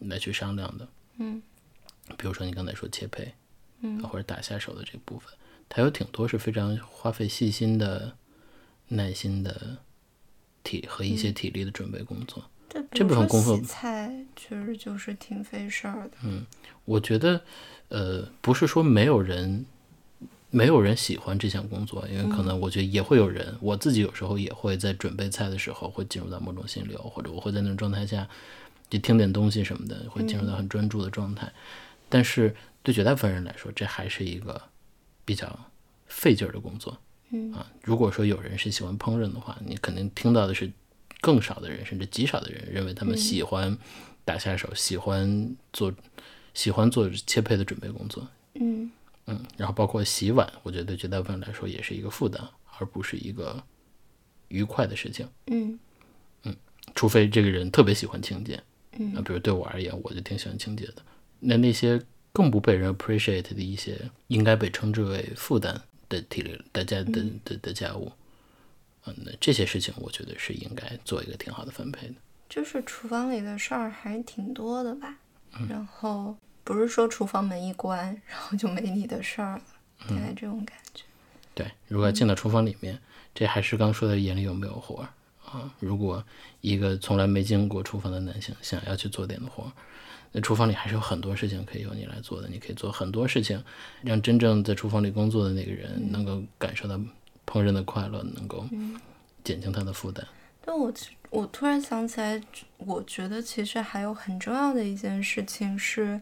来去商量的。嗯比如说你刚才说切配，嗯啊或者打下手的这部分，它有挺多是非常花费细心的、耐心的体和一些嗯体力的准备工作。这部分工作菜确实就是挺费事儿的。嗯我觉得，呃，不是说没有人没有人喜欢这项工作，因为可能我觉得也会有人，我自己有时候也会在准备菜的时候会进入到某种心流，或者我会在那种状态下就听点东西什么的，会进入到很专注的状态。但是对绝大部分人来说，这还是一个比较费劲儿的工作。嗯啊，如果说有人是喜欢烹饪的话，你肯定听到的是更少的人，甚至极少的人认为他们喜欢打下手，喜欢做喜欢做切配的准备工作。嗯嗯，然后包括洗碗，我觉得对绝大部分人来说也是一个负担，而不是一个愉快的事情。嗯除非这个人特别喜欢清洁，嗯那比如对我而言，我就挺喜欢清洁的。那那些更不被人 appreciate 的一些，应该被称之为负担的体力大家的的的家务，嗯，那这些事情我觉得是应该做一个挺好的分配的。就是厨房里的事儿还挺多的吧。嗯然后不是说厨房门一关，然后就没你的事儿了，大概这种感觉。对，如果要进到厨房里面，这还是刚说的眼里有没有活儿啊？如果一个从来没进过厨房的男性想要去做点的活儿，那厨房里还是有很多事情可以由你来做的。你可以做很多事情，让真正在厨房里工作的那个人能够感受到烹饪的快乐，能够减轻他的负担。但我其我突然想起来，我觉得其实还有很重要的一件事情是，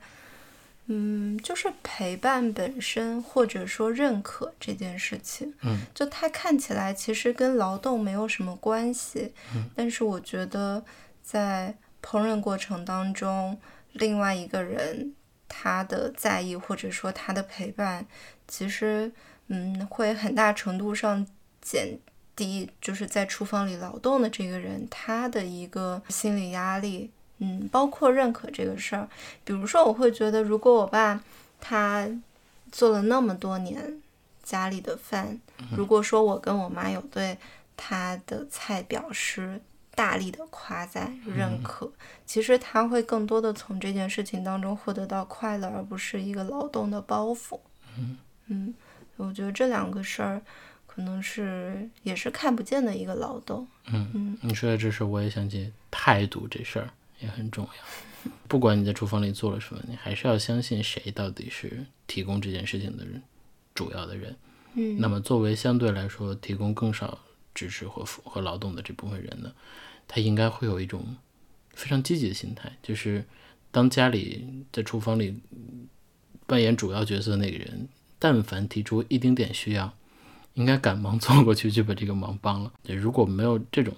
嗯，就是陪伴本身或者说认可这件事情。嗯，就它看起来其实跟劳动没有什么关系，但是我觉得在烹饪过程当中，另外一个人他的在意或者说他的陪伴，其实嗯会很大程度上减低就是在厨房里劳动的这个人他的一个心理压力，嗯，包括认可这个事儿。比如说，我会觉得，如果我爸他做了那么多年家里的饭，如果说我跟我妈有对他的菜表示大力的夸赞、认可，其实他会更多的从这件事情当中获得到快乐，而不是一个劳动的包袱。嗯嗯，我觉得这两个事儿可能是也是看不见的一个劳动。嗯嗯，你说的这事，我也想起态度这事儿也很重要。不管你在厨房里做了什么，你还是要相信谁到底是提供这件事情的人，主要的人。嗯，那么，作为相对来说提供更少支持和服和劳动的这部分人呢，他应该会有一种非常积极的心态，就是当家里在厨房里扮演主要角色的那个人，但凡提出一丁点需要，应该赶忙 凑过去就把这个忙帮了。如果没有这种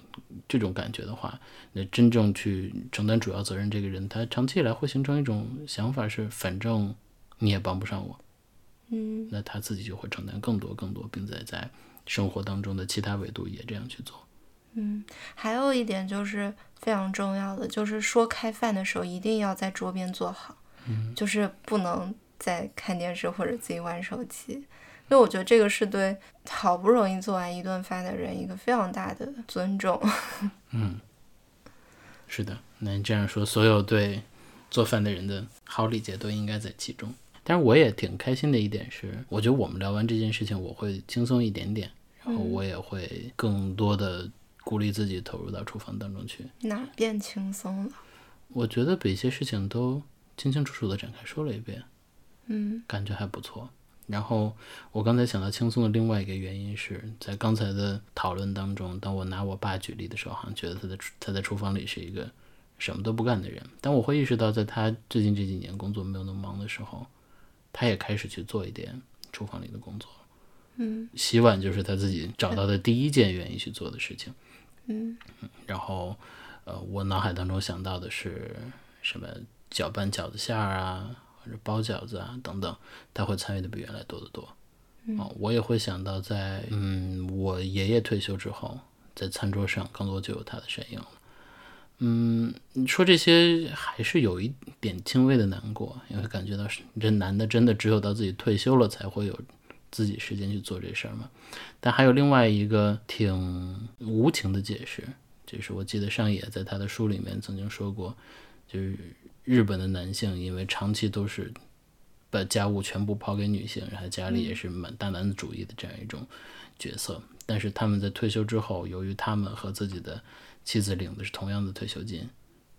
这种感觉的话，那真正去承担主要责任这个人，他长期以来会形成一种想法是，反正你也帮不上我。嗯那他自己就会承担更多更多，并且在生活当中的其他维度也这样去做。嗯，还有一点就是非常重要的，就是说开饭的时候一定要在桌边坐好，嗯就是不能再看电视或者自己玩手机，因为我觉得这个是对好不容易做完一顿饭的人一个非常大的尊重。嗯是的，那你这样说，所有对做饭的人的好理解都应该在其中。但是我也挺开心的一点是，我觉得我们聊完这件事情，我会轻松一点点，然后我也会更多的鼓励自己投入到厨房当中去。哪变轻松了？我觉得把一些事情都清清楚楚的展开说了一遍，嗯感觉还不错。然后我刚才想到轻松的另外一个原因是在刚才的讨论当中，当我拿我爸举例的时候，好像觉得他在厨他在厨房里是一个什么都不干的人。但我会意识到，在他最近这几年工作没有那么忙的时候，他也开始去做一点厨房里的工作。嗯洗碗就是他自己找到的第一件愿意去做的事情。嗯然后，呃，我脑海当中想到的是什么搅拌饺子馅儿啊，或者包饺子啊等等，他会参与的比原来多得多。哦，我也会想到在嗯，我爷爷退休之后，在餐桌上更多就有他的身影了。嗯，你说这些还是有一点轻微的难过，因为感觉到是这男的真的只有到自己退休了才会有自己时间去做这事儿嘛？但还有另外一个挺无情的解释，就是我记得上野在他的书里面曾经说过，就是日本的男性因为长期都是把家务全部抛给女性，然后家里也是蛮大男子主义的这样一种角色，但是他们在退休之后，由于他们和自己的妻子领的是同样的退休金，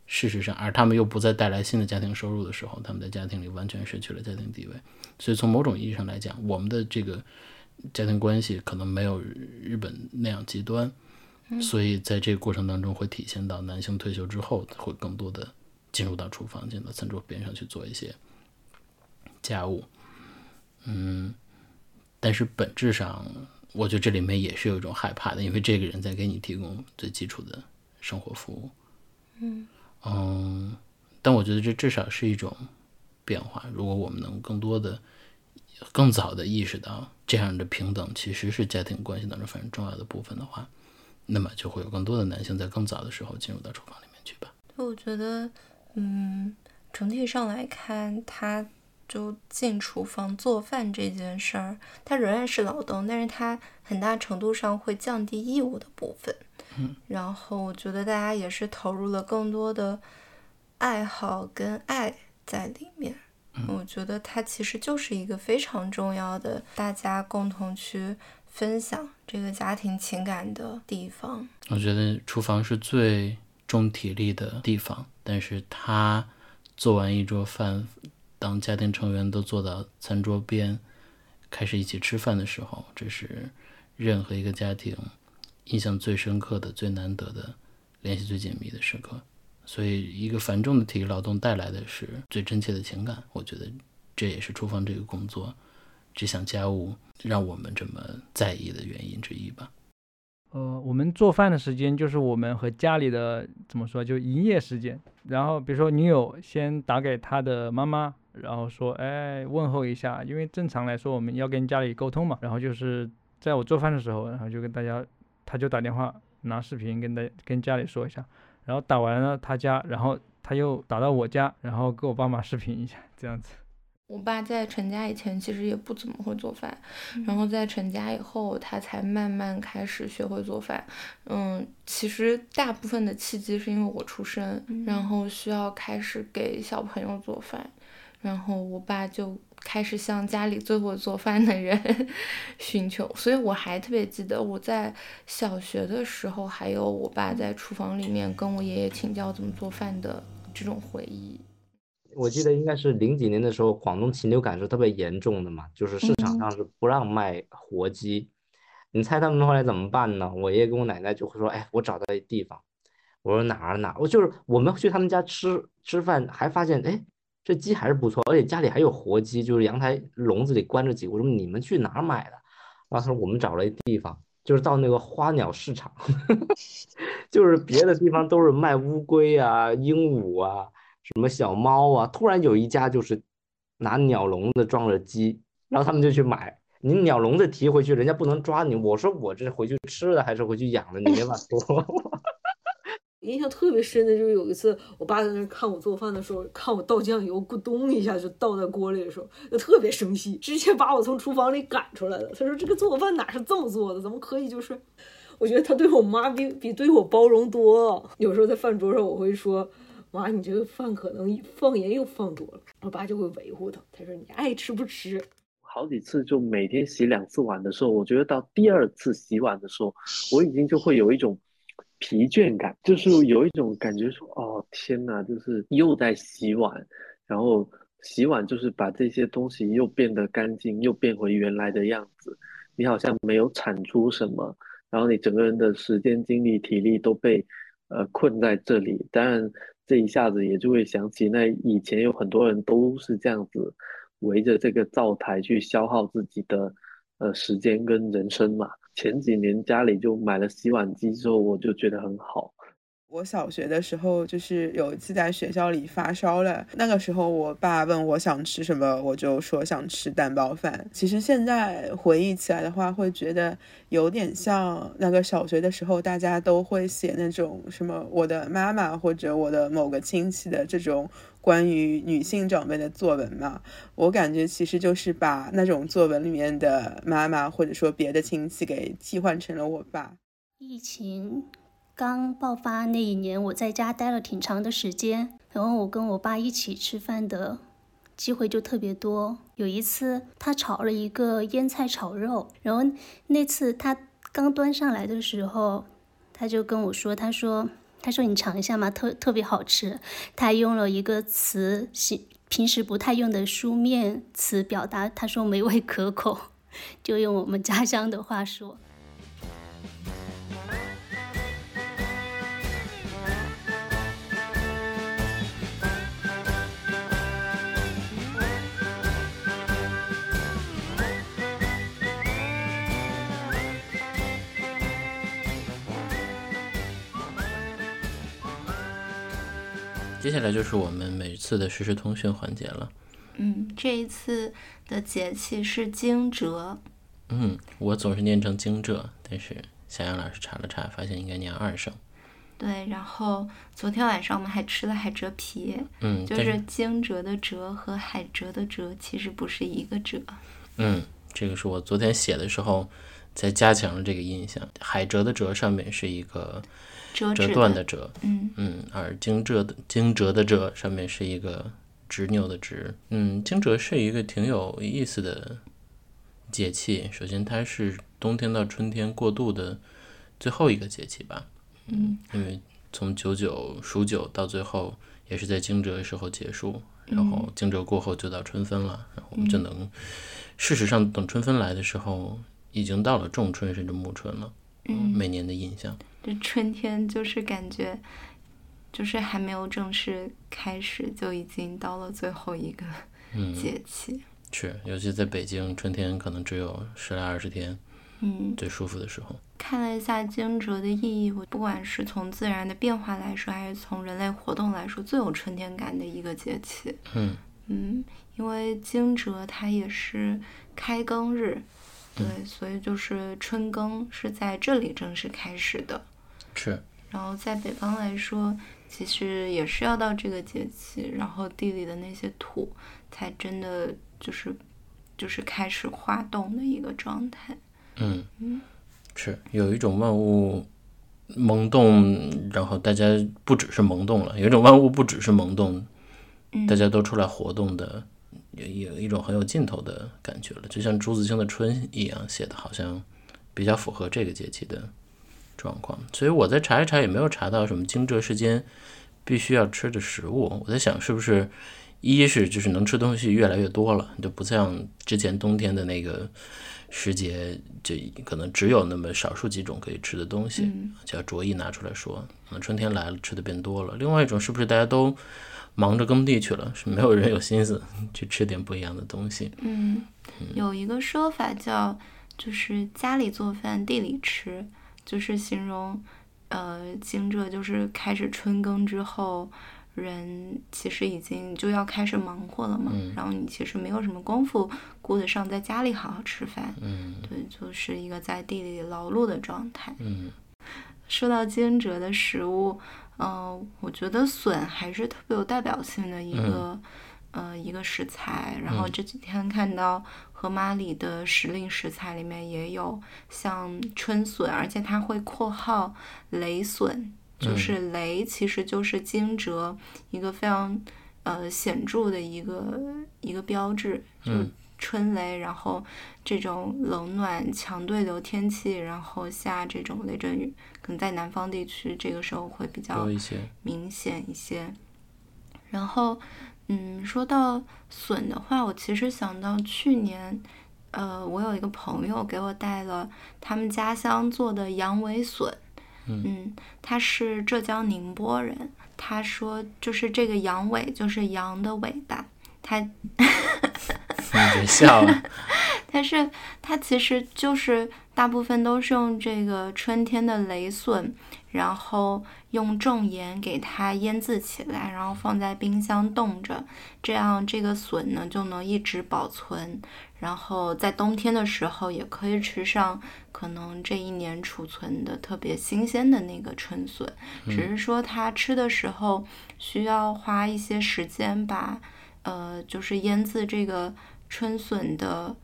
事实上，而他们又不再带来新的家庭收入的时候，他们在家庭里完全失去了家庭地位。所以从某种意义上来讲，我们的这个家庭关系可能没有日本那样极端，所以在这个过程当中会体现到男性退休之后会更多的进入到厨房，进到餐桌边上去做一些家务，嗯，但是本质上，我觉得这里面也是有一种害怕的，因为这个人在给你提供最基础的生活服务，嗯嗯，但我觉得这至少是一种变化。如果我们能更多的、更早的意识到这样的平等其实是家庭关系当中非常重要的部分的话，那么就会有更多的男性在更早的时候进入到厨房里面去吧。我觉得，嗯，整体上来看，他就进厨房做饭这件事儿，它仍然是劳动，但是它很大程度上会降低义务的部分。嗯，然后我觉得大家也是投入了更多的爱好跟爱在里面。我觉得它其实就是一个非常重要的，大家共同去分享这个家庭情感的地方。我觉得厨房是最重体力的地方，但是他做完一桌饭，当家庭成员都坐到餐桌边，开始一起吃饭的时候，这是任何一个家庭印象最深刻的、最难得的、联系最紧密的时刻。所以，一个繁重的体力劳动带来的是最真切的情感。我觉得这也是厨房这个工作这项家务让我们这么在意的原因之一吧。呃，我们做饭的时间就是我们和家里的怎么说，就营业时间。然后比如说女友先打给她的妈妈，然后说，哎，问候一下，因为正常来说我们要跟家里沟通嘛。然后就是在我做饭的时候，然后就跟大家，他就打电话拿视频跟大跟家里说一下。然后打完了他家，然后他又打到我家，然后跟我爸妈视频一下，这样子。我爸在成家以前其实也不怎么会做饭，然后在成家以后，他才慢慢开始学会做饭。嗯，其实大部分的契机是因为我出生，然后需要开始给小朋友做饭，然后我爸就开始向家里最会做饭的人 寻求。所以我还特别记得我在小学的时候，还有我爸在厨房里面跟我爷爷请教怎么做饭的这种回忆。我记得应该是零几年的时候，广东禽流感是特别严重的嘛，就是市场上是不让卖活鸡。你猜他们后来怎么办呢？我爷爷跟我奶奶就会说：“哎，我找到一地方。”我说哪儿哪儿？我就是我们去他们家吃吃饭，还发现哎，这鸡还是不错，而且家里还有活鸡，就是阳台笼子里关着几。我说你们去哪儿买的？然后他说我们找了一地方，就是到那个花鸟市场，就是别的地方都是卖乌龟啊、鹦鹉啊。什么小猫啊？突然有一家就是拿鸟笼子装着鸡，然后他们就去买。你鸟笼子提回去，人家不能抓你。我说我这是回去吃的还是回去养的？你没法说。印象特别深的就是有一次，我爸在那看我做饭的时候，看我倒酱油，咕咚一下就倒在锅里的时候，就特别生气，直接把我从厨房里赶出来了。他说：“这个做饭哪是这么做的？怎么可以？”就是我觉得他对我妈比比对我包容多了。有时候在饭桌上，我会说。妈，你这个饭可能放盐又放多了，我爸就会维护他。他说你爱吃不吃。好几次就每天洗两次碗的时候，我觉得到第二次洗碗的时候，我已经就会有一种疲倦感，就是有一种感觉说，哦天哪，就是又在洗碗，然后洗碗就是把这些东西又变得干净，又变回原来的样子。你好像没有产出什么，然后你整个人的时间、精力、体力都被呃困在这里。当然。这一下子也就会想起，那以前有很多人都是这样子围着这个灶台去消耗自己的呃时间跟人生嘛。前几年家里就买了洗碗机之后，我就觉得很好。我小学的时候，就是有一次在学校里发烧了。那个时候，我爸问我想吃什么，我就说想吃蛋包饭。其实现在回忆起来的话，会觉得有点像那个小学的时候，大家都会写那种什么我的妈妈或者我的某个亲戚的这种关于女性长辈的作文嘛。我感觉其实就是把那种作文里面的妈妈或者说别的亲戚给替换成了我爸。疫情。刚爆发那一年，我在家待了挺长的时间，然后我跟我爸一起吃饭的机会就特别多。有一次，他炒了一个腌菜炒肉，然后那次他刚端上来的时候，他就跟我说：“他说，他说你尝一下嘛，特特别好吃。”他用了一个词，平时不太用的书面词表达，他说美味可口，就用我们家乡的话说。接下来就是我们每次的实时通讯环节了。嗯，这一次的节气是惊蛰。嗯，我总是念成惊蛰，但是小杨老师查了查，发现应该念二声。对，然后昨天晚上我们还吃了海蜇皮，嗯，就是惊蛰的蛰和海蜇的蜇其实不是一个蛰。嗯，这个是我昨天写的时候才加强了这个印象。海蜇的蜇上面是一个折折断的折，嗯嗯，而惊蛰的惊蛰的蛰上面是一个执拗的执。嗯，惊蛰是一个挺有意思的节气。首先，它是冬天到春天过渡的最后一个节气吧。嗯，因为从九九数九到最后也是在惊蛰的时候结束，然后惊蛰过后就到春分了，然后我们就能，事实上等春分来的时候，已经到了仲春甚至暮春了。嗯每年的印象。这春天就是感觉，就是还没有正式开始，就已经到了最后一个嗯，节气。是，尤其在北京，春天可能只有十来二十天，嗯，最舒服的时候。看了一下惊蛰的意义，我不管是从自然的变化来说，还是从人类活动来说，最有春天感的一个节气。嗯嗯，因为惊蛰它也是开耕日，对，嗯所以就是春耕是在这里正式开始的。是，然后在北方来说，其实也是要到这个节气，然后地里的那些土才真的就是就是开始化冻的一个状态。嗯，是有一种万物萌动，然后大家不只是萌动了，有一种万物不只是萌动，嗯大家都出来活动的，有有一种很有劲头的感觉了，就像朱自清的《春》一样写的，好像比较符合这个节气的状况。所以我再查一查，也没有查到什么惊蛰时间必须要吃的食物。我在想，是不是一是就是能吃东西越来越多了，就不像之前冬天的那个时节，就可能只有那么少数几种可以吃的东西，嗯就要着意拿出来说。可能春天来了，吃的变多了。另外一种是不是大家都忙着耕地去了，是没有人有心思 去吃点不一样的东西？嗯，有一个说法叫，就是家里做饭，地里吃，就是形容，呃，惊蛰就是开始春耕之后，人其实已经就要开始忙活了嘛，嗯然后你其实没有什么功夫顾得上在家里好好吃饭，嗯对，就是一个在地里劳碌的状态。嗯说到惊蛰的食物，嗯、我觉得笋还是特别有代表性的一个，呃，一个食材。然后嗯这几天看到盒马里的时令食材里面也有像春笋，而且它会括号雷笋，就是雷其实就是惊蛰一个非常呃显著的一个一个标志，就嗯春雷，然后这种冷暖强对流天气，然后下这种雷阵雨，可能在南方地区这个时候会比较。明显一些。然后，嗯，说到笋的话，我其实想到去年，呃，我有一个朋友给我带了他们家乡做的羊尾笋，嗯，他是浙江宁波人，他说就是这个羊尾就是羊的尾巴，他你别笑啊！但是它其实就是大部分都是用这个春天的雷笋，然后用重盐给它腌制起来，然后放在冰箱冻着，这样这个笋呢就能一直保存，然后在冬天的时候也可以吃上可能这一年储存的特别新鲜的那个春笋，只是说它吃的时候需要花一些时间把。呃，就是腌制这个春笋的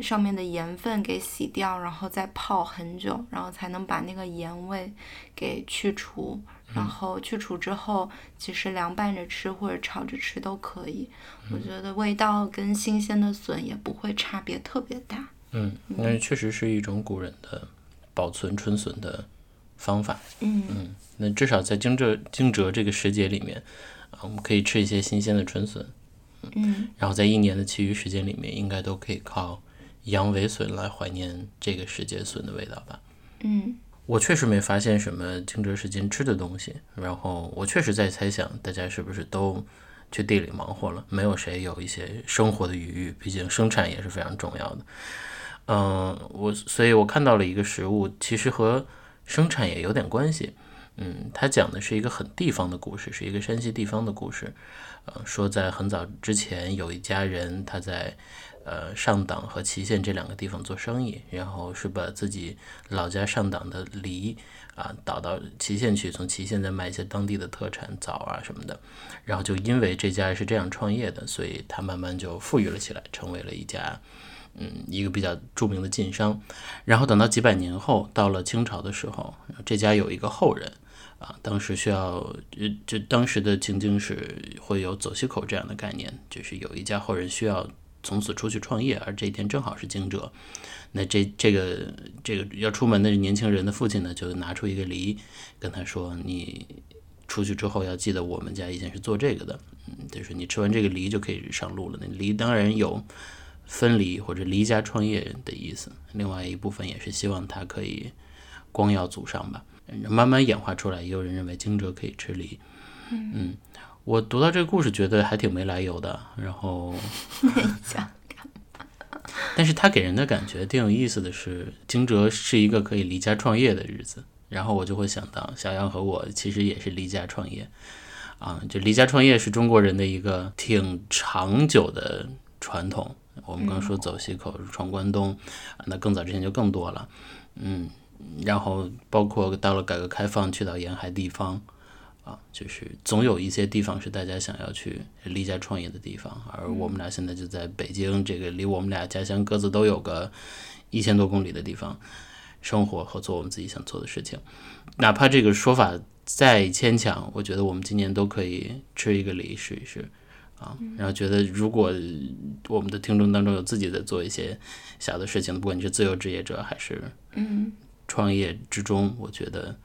上面的盐分给洗掉，然后再泡很久，然后才能把那个盐味给去除。然后去除之后，其实凉拌着吃或者炒着吃都可以。我觉得味道跟新鲜的笋也不会差别特别大。嗯，那确实是一种古人的保存春笋的方法。嗯嗯，那至少在惊蛰惊蛰这个时节里面，啊，我们可以吃一些新鲜的春笋。嗯然后在一年的其余时间里面，应该都可以靠羊尾笋来怀念这个世界笋的味道吧。嗯我确实没发现什么惊蛰时间吃的东西，然后我确实在猜想，大家是不是都去地里忙活了，没有谁有一些生活的余裕，毕竟生产也是非常重要的。嗯，我所以，我看到了一个食物，其实和生产也有点关系。嗯，它讲的是一个很地方的故事，是一个山西地方的故事。说在很早之前，有一家人他在呃上党和祁县这两个地方做生意，然后是把自己老家上党的梨啊倒到祁县去，从祁县再卖一些当地的特产枣啊什么的。然后就因为这家是这样创业的，所以他慢慢就富裕了起来，成为了一家。嗯，一个比较著名的晋商，然后等到几百年后，到了清朝的时候，这家有一个后人，啊，当时需要，呃，就当时的情景是会有走西口这样的概念，就是有一家后人需要从此出去创业，而这一天正好是惊蛰，那这这个这个要出门的年轻人的父亲呢，就拿出一个梨，跟他说，你出去之后要记得我们家以前是做这个的，嗯，就是你吃完这个梨就可以上路了。那梨当然有。分离或者离家创业的意思，另外一部分也是希望他可以光耀祖上吧。慢慢演化出来，也有人认为惊蛰可以吃梨。嗯，我读到这个故事觉得还挺没来由的，然后，但是他给人的感觉挺有意思的是，惊蛰是一个可以离家创业的日子，然后我就会想到小杨和我其实也是离家创业啊，就离家创业是中国人的一个挺长久的传统。我们刚说走西口闯关东，那更早之前就更多了，嗯，然后包括到了改革开放去到沿海地方，啊，就是总有一些地方是大家想要去离家创业的地方，而我们俩现在就在北京这个离我们俩家乡各自都有个一千多公里的地方生活和做我们自己想做的事情，哪怕这个说法再牵强，我觉得我们今年都可以吃一个梨试一试。啊，然后觉得如果我们的听众当中有自己在做一些小的事情，不管你是自由职业者还是嗯创业之中，我觉得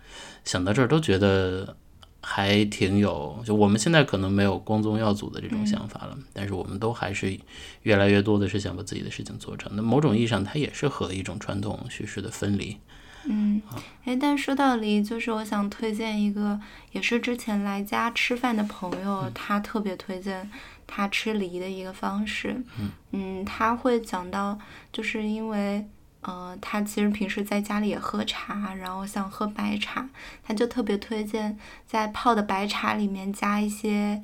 想到这儿都觉得还挺有。就我们现在可能没有光宗耀祖的这种想法了，但是我们都还是越来越多的是想把自己的事情做成。那某种意义上，它也是和一种传统叙事的分离。嗯，哎，但说到梨，就是我想推荐一个，也是之前来家吃饭的朋友，他特别推荐他吃梨的一个方式。嗯，他会讲到，就是因为，呃，他其实平时在家里也喝茶，然后想喝白茶，他就特别推荐在泡的白茶里面加一些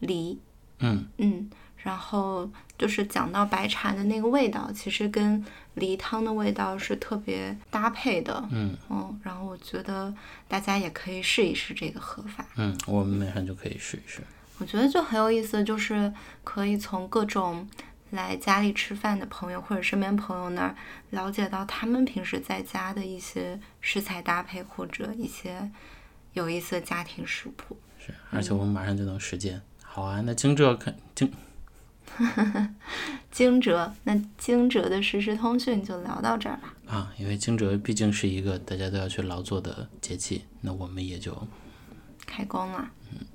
梨。嗯嗯。然后就是讲到白茶的那个味道，其实跟梨汤的味道是特别搭配的。嗯嗯，然后我觉得大家也可以试一试这个喝法。嗯，我们马上就可以试一试。我觉得就很有意思，就是可以从各种来家里吃饭的朋友或者身边朋友那儿了解到他们平时在家的一些食材搭配或者一些有意思的家庭食谱。是，而且我们马上就能实践。好啊，那惊蛰看惊。惊蛰，那惊蛰的实时通讯就聊到这儿吧。啊，因为惊蛰毕竟是一个大家都要去劳作的节气，那我们也就开工了。嗯。